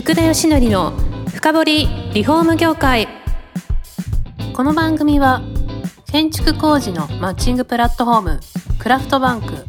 福田義則の深掘リフォーム業界。この番組は建築工事のマッチングプラットフォームクラフトバンク。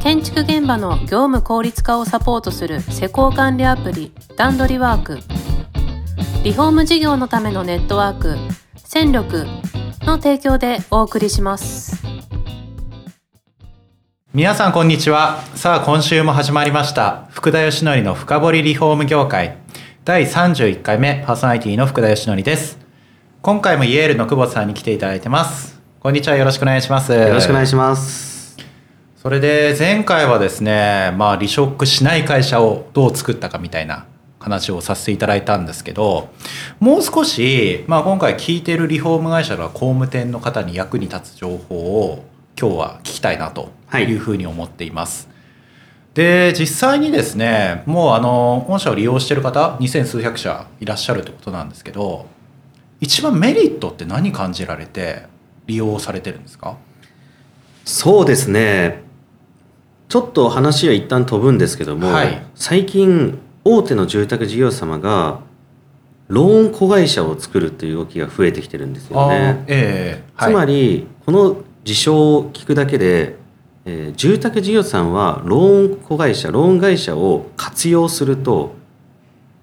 建築現場の業務効率化をサポートする施工管理アプリ段取りワーク。リフォーム事業のためのネットワーク戦力の提供でお送りします。皆さんこんにちは。さあ今週も始まりました。福田義則の深掘りリフォーム業界。第31回目パーソナリティの福田義則です。今回もイエールの久保田さんに来ていただいてます。こんにちは。よろしくお願いします。よろしくお願いします。それで前回はですねまあ離職しない会社をどう作ったかみたいな話をさせていただいたんですけどもう少し、まあ、今回聞いてるリフォーム会社が工務店の方に役に立つ情報を今日は聞きたいなとい。うふうに思っています。はい、で実際にですねもうあの御社を利用してる方二千数百社いらっしゃるってことなんですけど一番メリットって何感じられて利用されてるんですか？そうですね。ちょっと話は一旦飛ぶんですけども、はい、最近大手の住宅事業様がローン子会社を作るという動きが増えてきてるんですよね。えーはい、つまりこの事象を聞くだけで、えー、住宅事業さんはローン子会社ローン会社を活用すると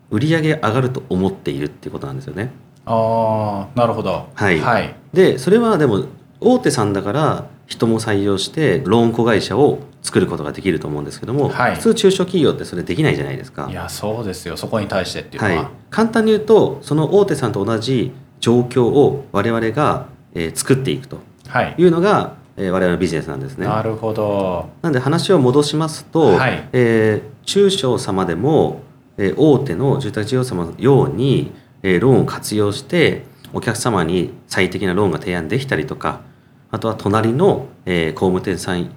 売り上げ上がると思っているっていうことなんですよね。ああなるほど。はい。はい、でそれはでも大手さんだから人も採用してローン子会社を作ることができると思うんですけども、はい、普通中小企業ってそれできないじゃないですか。いやそうですよそこに対してっていうのは、はい、簡単に言うとその大手さんと同じ状況を我々が、えー、作っていくというのが、はい、えー、我々のビジネスなんですね。なるほど。なんで話を戻しますと、はい、えー、中小様でも、えー、大手の住宅事業様のように、えー、ローンを活用してお客様に最適なローンが提案できたりとかあとは隣の、えー、工務店さん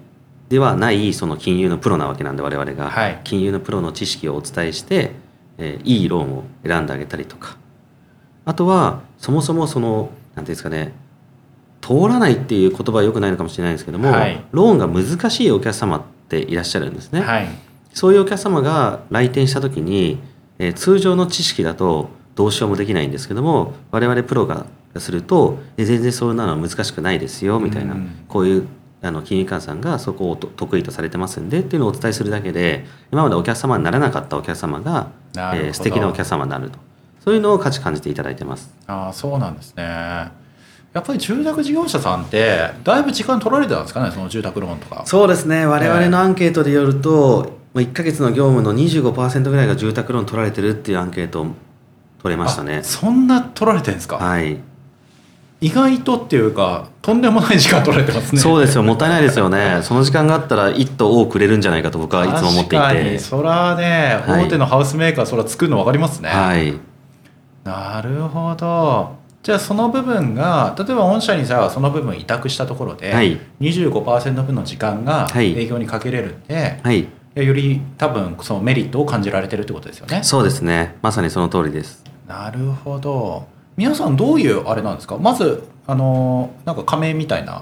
ではないその金融のプロなわけなんで我々が、はい、金融のプロの知識をお伝えして、えー、いいローンを選んであげたりとかあとはそもそもその何ていうんですかね通らないっていう言葉はよくないのかもしれないですけども、はい、ローンが難しいお客様っていらっしゃるんですね。はい、そういうお客様が来店した時に、えー、通常の知識だとどうしようもできないんですけども我々プロがすると全然そんなのは難しくないですよみたいな、うん、こういうあの金融機関さんがそこを得意とされてますんでっていうのをお伝えするだけで今までお客様にならなかったお客様が、えー、素敵なお客様になると。そういうのを価値感じていただいてます。ああそうなんですねやっぱり住宅事業者さんってだいぶ時間取られてたんですかねその住宅ローンとか。そうですね。我々のアンケートでよると、えー、1か月の業務の25%ぐらいが住宅ローン取られてるっていうアンケート取れましたね。そんな取られてるんですか？はい。意外とっていうかとんでもない時間取られてますね。そうですよ。もったいないですよね。その時間があったら一頭多く売れるんじゃないかと僕はいつも思っていて。そらね、はい、大手のハウスメーカーそら作るの分かりますね。はい。なるほどじゃあその部分が例えば御社にさその部分委託したところで、はい、25%分の時間が営業にかけれるんで、はい、より多分そのメリットを感じられてるってことですよね。そうですね。まさにその通りです。なるほど。皆さんどういうあれなんですか？まずあのなんか加盟みたいな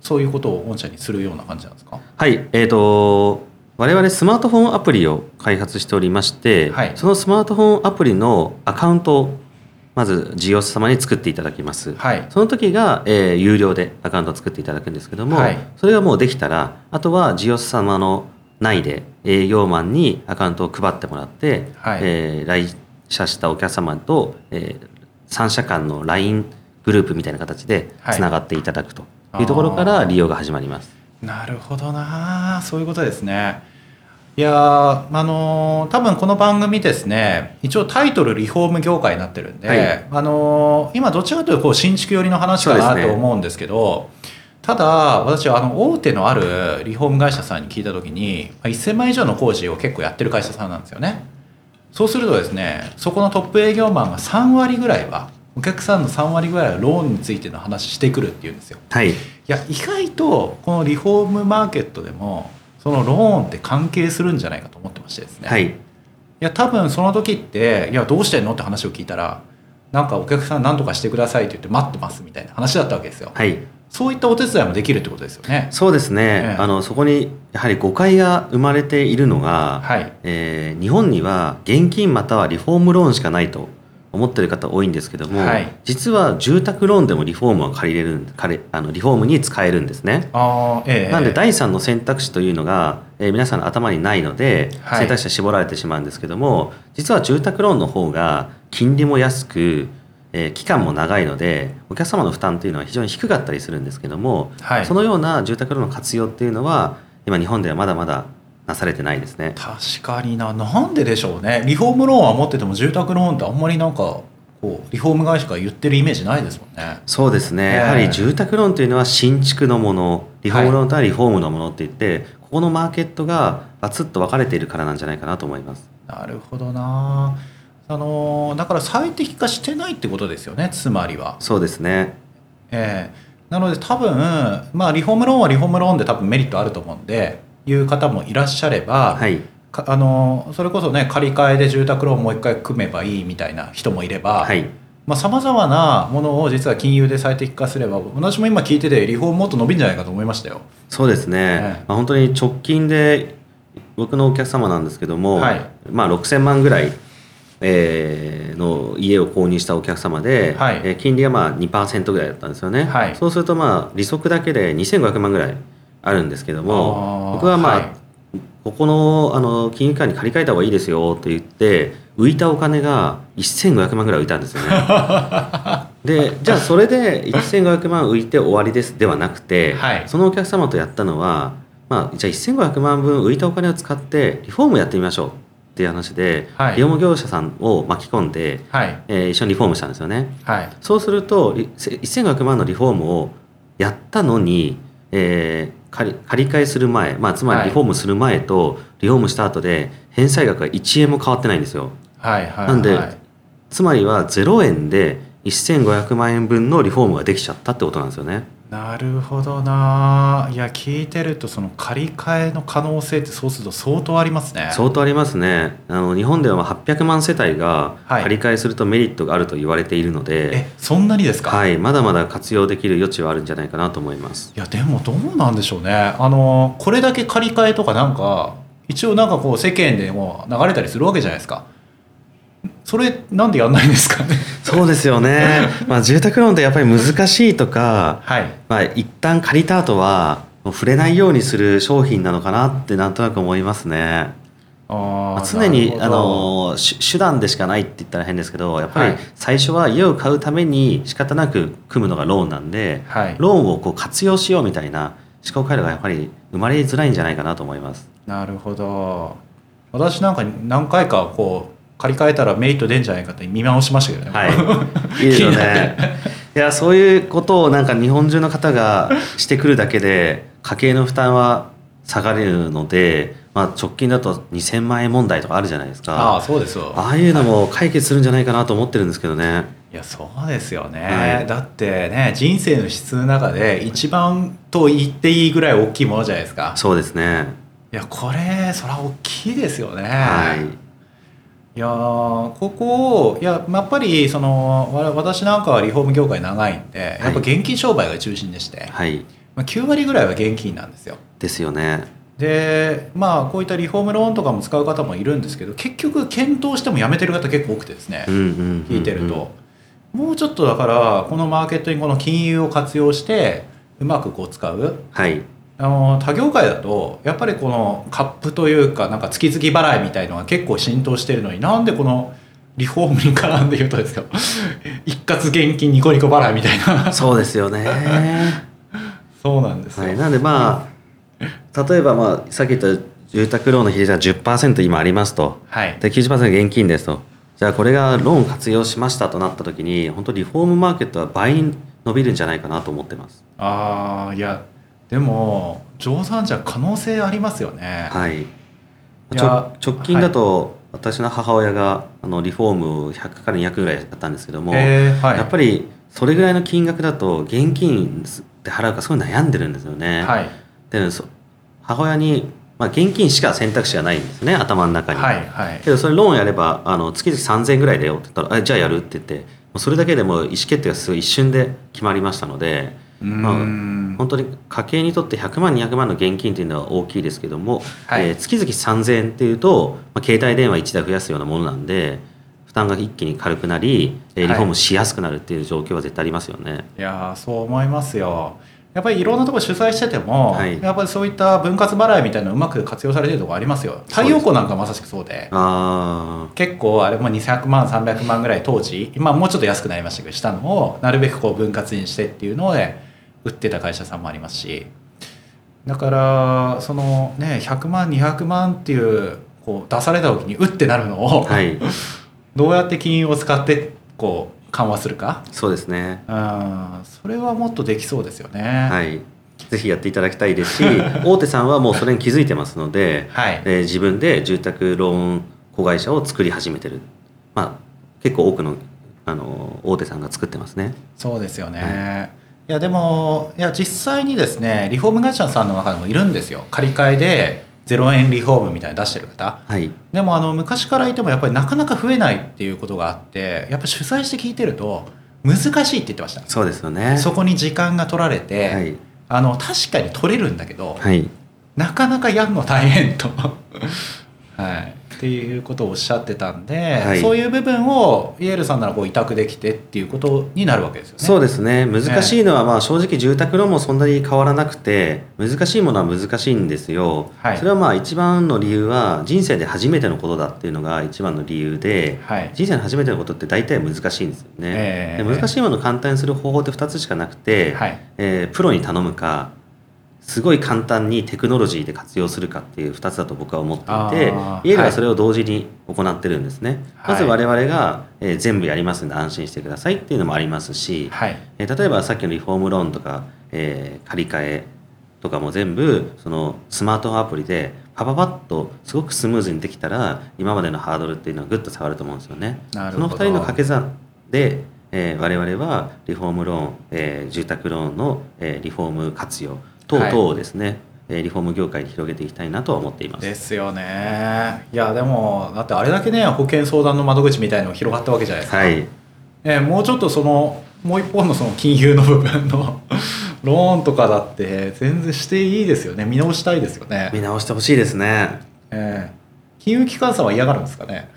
そういうことを御社にするような感じなんですか？はい。えーと、我々スマートフォンアプリを開発しておりまして、はい、そのスマートフォンアプリのアカウントをまず事業者様に作っていただきます、はい、その時が、えー、有料でアカウントを作っていただくんですけども、はい、それがもうできたらあとは事業者様の内で営業マンにアカウントを配ってもらって、はい、えー、来社したお客様と、えー、3社間の LINE グループみたいな形でつながっていただくというところから利用が始まります。なるほどなそういうことですね。いやあのー、多分この番組ですね一応タイトルリフォーム業界になってるんで、はい、あのー、今どちらかというとこう新築寄りの話かなと思うんですけど、ね、ただ私はあの大手のあるリフォーム会社さんに聞いた時に1000万以上の工事を結構やってる会社さんなんですよね。そうするとですねそこのトップ営業マンが3割ぐらいはお客さんの3割ぐらいはローンについての話してくるっていうんですよ。はい、いや意外とこのリフォームマーケットでもそのローンって関係するんじゃないかと思ってましてですね。はい、いや多分その時って「いやどうしてんの?」って話を聞いたらなんかお客さん何とかしてくださいって言って待ってますみたいな話だったわけですよ。はい、そういったお手伝いもできるってことですよね。そうですね、ええ、あのそこにやはり誤解が生まれているのが、はい、えー、日本には現金またはリフォームローンしかないと思ってる方多いんですけども、はい、実は住宅ローンでもリフォームは借りれる借りあのリフォームに使えるんですね。あええ、なんで第三の選択肢というのが、えー、皆さんの頭にないので、はい、選択肢は絞られてしまうんですけども実は住宅ローンの方が金利も安く、えー、期間も長いのでお客様の負担というのは非常に低かったりするんですけども、はい、そのような住宅ローンの活用っていうのは今日本ではまだまだなされてないですね。確かにな。なんででしょうね。リフォームローンは持ってても住宅ローンってあんまりなんかこうリフォーム会社が言ってるイメージないですもんね。そうですね、やはり住宅ローンというのは新築のものリフォームローンとはリフォームのものって言って、はい、ここのマーケットがバツッと分かれているからなんじゃないかなと思います。なるほどな。あのだから最適化してないってことですよねつまりは。そうですね。ええ。ー、なので多分まあリフォームローンはリフォームローンで多分メリットあると思うんでいう方もいらっしゃれば、はい、あのそれこそね借り換えで住宅ローンもう一回組めばいいみたいな人もいればさまざ、まなものを実は金融で最適化すれば私も今聞いててリフォームもっと伸びるんじゃないかと思いましたよ。そうですね、ねまあ、本当に直近で僕のお客様なんですけども、はい、まあ、6000万ぐらい、えー、の家を購入したお客様で、はい、えー、金利がまあ2%ぐらいだったんですよね、はい、そうするとまあ利息だけで2500万ぐらいあるんですけども僕はまあ、ここのあの金融機関に借り換えた方がいいですよって言って浮いたお金が1500万ぐらい浮いたんですよね。でじゃあそれで1500万浮いて終わりですではなくて、はい、そのお客様とやったのは、まあ、じゃあ1500万分浮いたお金を使ってリフォームやってみましょうっていう話で、はい、リフォーム業者さんを巻き込んで、はい、えー、一緒にリフォームしたんですよね。はい、そうすると1500万のリフォームをやったのに、えー、借り借り換えする前、まあ、つまりリフォームする前とリフォームした後で返済額が1円も変わってないんですよ。はいはい、はい、なんでつまりは0円で1500万円分のリフォームができちゃったってことなんですよね。なるほどな。いや聞いてるとその借り換えの可能性ってそうすると相当ありますね。相当ありますね。あの日本では800万世帯が借り換えするとメリットがあると言われているので、はい、えそんなにですか？はい。まだまだ活用できる余地はあるんじゃないかなと思います。いやでもどうなんでしょうね。あのこれだけ借り換えとかなんか一応なんかこう世間でも流れたりするわけじゃないですかそれなんでやんないんですかね？そうですよね、まあ、住宅ローンってやっぱり難しいとか、はい。まあ、一旦借りた後は触れないようにする商品なのかなってなんとなく思いますね。あ常にあの手段でしかないって言ったら変ですけどやっぱり最初は家を買うために仕方なく組むのがローンなんで、はい、ローンをこう活用しようみたいな思考回路がやっぱり生まれづらいんじゃないかなと思います。なるほど。私なんか何回かこう借り換えたらメリット出んじゃないかって見直しましたけどね。はい、いいですよね。いやそういうことをなんか日本中の方がしてくるだけで家計の負担は下がれるので、まあ、直近だと2,000万円問題とかあるじゃないですか。ああそうですよ。ああいうのも解決するんじゃないかなと思ってるんですけどね。いやそうですよね、はい、だってね人生の質の中で一番と言っていいぐらい大きいものじゃないですか。そうですね。いやこれそれは大きいですよね。はいいやここをいややっぱりその私なんかはリフォーム業界長いんで、やっぱ現金商売が中心でして、はい。まあ、9割ぐらいは現金なんですよ。ですよね。でまあこういったリフォームローンとかも使う方もいるんですけど結局検討してもやめてる方結構多くてですね、聞いてると。もうちょっとだからこのマーケットにこの金融を活用してうまくこう使う、はい、あの他業界だとやっぱりこのカップというかなんか月々払いみたいのが結構浸透してるのになんでこのリフォームに絡んで言うとですか 一括現金ニコニコ払いみたいな。そうですよね。そうなんですよ、はい、なんでまあ例えばまあさっき言った住宅ローンの比率が10%今ありますと、はい、で90%現金ですと。じゃあこれがローン活用しましたとなった時に本当リフォームマーケットは倍に伸びるんじゃないかなと思ってます。ああいやでも乗算じゃ可能性ありますよねはい直近だと、はい、私の母親があのリフォーム100から200ぐらいだったんですけども、えーはい、やっぱりそれぐらいの金額だと現金で払うかすごい悩んでるんですよね。はい、で母親に、まあ、現金しか選択肢がないんですね頭の中に。はいはい、けどそれローンやればあの月々3000円ぐらいだよって言ったら「じゃあやる」って言ってそれだけでも意思決定がすごい一瞬で決まりましたので。まあ、本当に家計にとって100万200万の現金というのは大きいですけども、はい、えー、月々3000円っていうと、まあ、携帯電話1台増やすようなものなんで負担が一気に軽くなり、えー、リフォームしやすくなるっていう状況は絶対ありますよね。はい、いやそう思いますよ。やっぱりいろんなところ取材してても、はい、やっぱりそういった分割払いみたいなのうまく活用されてるところありますよ。太陽光なんかまさしくそうで。結構あれも200万300万ぐらい当時今もうちょっと安くなりましたけどしたのをなるべくこう分割にしてっていうので売ってた会社さんもありますし。だからそのね100万200万っていうこう出された時にうってなるのを、はい、どうやって金融を使ってこう緩和するか。そうですね。うん。それはもっとできそうですよね。はい。ぜひやっていただきたいですし 大手さんはもうそれに気づいてますので、はい。えー、自分で住宅ローン子会社を作り始めてる、まあ、結構多くのあの大手さんが作ってますね。そうですよね、はい、いやでもいや実際にですねリフォーム会社さんの中でもいるんですよ。借り換えで0円リフォームみたいな出してる方、はい、でもあの昔からいてもやっぱりなかなか増えないっていうことがあってやっぱ取材して聞いてると難しいって言ってました。そうですよね。そこに時間が取られて、はい、あの確かに取れるんだけど、はい、なかなかやるの大変と。はいっていうことをおっしゃってたんで、はい、そういう部分をイエールさんならこう委託できてっていうことになるわけですよね。そうですね。難しいのはまあ正直住宅ローンもそんなに変わらなくて難しいものは難しいんですよ。はい、それはまあ一番の理由は人生で初めてのことだっていうのが一番の理由で、はい、人生の初めてのことって大体難しいんですよね。えー、難しいものを簡単にする方法って2つしかなくて、はい、えー、プロに頼むかすごい簡単にテクノロジーで活用するかっていう2つだと僕は思っていてイエルはそれを同時に行ってるんですね、はい、まず我々が、えー、全部やりますんで安心してくださいっていうのもありますし、はい、えー、例えばさっきのリフォームローンとか、えー、借り換えとかも全部そのスマートフォンアプリでパパパッとすごくスムーズにできたら今までのハードルっていうのはぐっと下がると思うんですよね。その2人の掛け算でえー、我々はリフォームローン、えー、住宅ローンの、えー、リフォーム活用等々をですね、はい、リフォーム業界に広げていきたいなとは思っています。ですよね。いやでもだってあれだけね保険相談の窓口みたいの広がったわけじゃないですか、はい、えー、もうちょっとそのもう一方のその金融の部分の ローンとかだって全然していいですよね。見直したいですよね。見直してほしいですね。ええ。ー、金融機関さんは嫌がるんですかね。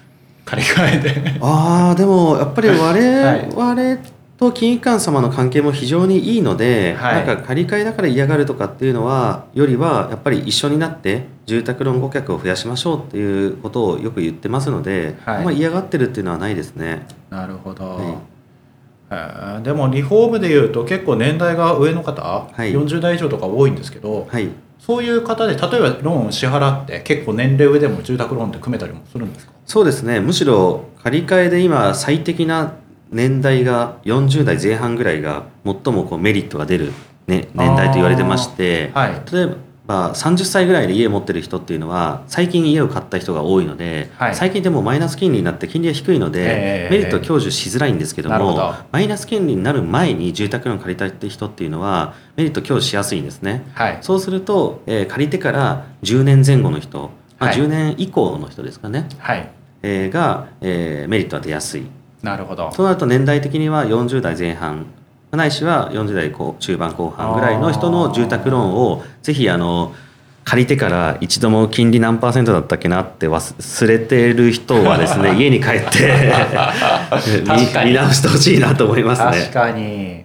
借り換えで。ああでもやっぱり我々と金融機関様の関係も非常にいいので、はい、なんか借り換えだから嫌がるとかっていうのはよりはやっぱり一緒になって住宅ローン顧客を増やしましょうっていうことをよく言ってますので、はい、あんまり嫌がってるっていうのはないですね。なるほど、はい、でもリフォームでいうと結構年代が上の方、はい、40代以上とか多いんですけど、はい、そういう方で例えばローンを支払って結構年齢上でも住宅ローンって組めたりもするんですか？そうですね。むしろ借り換えで今最適な年代が40代前半ぐらいが最もこうメリットが出る、ね、年代と言われてまして、はい、例えば30歳ぐらいで家を持ってる人っていうのは最近家を買った人が多いので、はい、最近でもマイナス金利になって金利が低いので、メリットを享受しづらいんですけどもマイナス金利になる前に住宅ローン借りたいって人っていうのはメリット享受しやすいんですね、はい、そうすると、えー、借りてから10年前後の人、まあ、10年以降の人ですかね、はい。えー、が、えー、メリットは出やすい。なるほど。そうなると年代的には40代前半。ないしは40代中盤後半ぐらいの人の住宅ローンをぜひあの借りてから一度も金利何パーセントだったっけなって忘れてる人はですね 家に帰って 見直してほしいなと思いますね。確かに。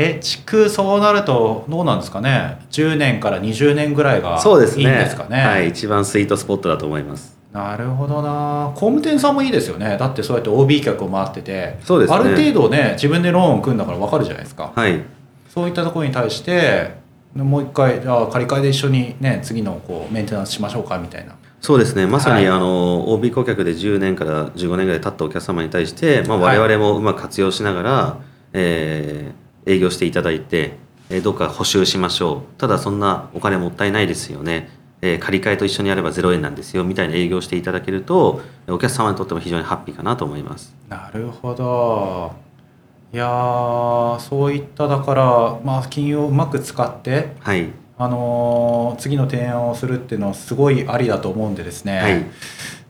え築そうなるとどうなんですかね？10年から20年ぐらいがいいんですかね、ね、はい一番スイートスポットだと思いますなるほどな。工務店さんもいいですよね。だってそうやって OB 客を回っててそうです、ね、ある程度ね自分でローンを組んだから分かるじゃないですか、はい、そういったところに対してもう一回じゃあ借り換えで一緒にね次のこうメンテナンスしましょうかみたいな。そうですね。まさに、あの OB 顧客で10年から15年ぐらい経ったお客様に対して、まあ、我々もうまく活用しながら、はい、えー、営業していただいてどうか補修しましょう。ただそんなお金もったいないですよねえー、借り換えと一緒にやれば0円なんですよみたいな営業していただけるとお客様にとっても非常にハッピーかなと思います。なるほど。いやそういっただから、まあ、金融をうまく使って、はい。あのー、次の提案をするっていうのはすごいありだと思うんでですね、はい、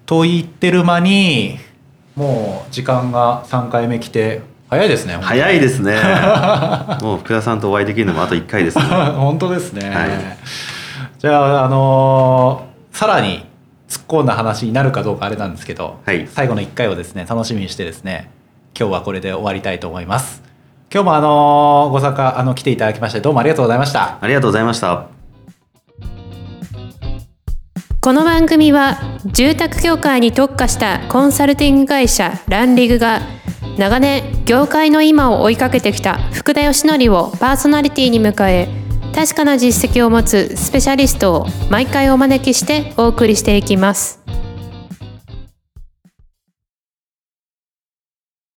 と言ってる間にもう時間が3回目来て早いですね早いですね。もう福田さんとお会いできるのもあと1回ですね。本当ですね、はい、じゃああのー、さらに突っ込んだ話になるかどうかあれなんですけど、はい、最後の1回をですね楽しみにしてですね今日はこれで終わりたいと思います。今日もあのご参加あの来ていただきましてどうもありがとうございました。ありがとうございました。この番組は住宅業界に特化したコンサルティング会社ランリグが長年業界の今を追いかけてきた福田義則をパーソナリティに迎え確かな実績を持つスペシャリストを毎回お招きしてお送りしていきます。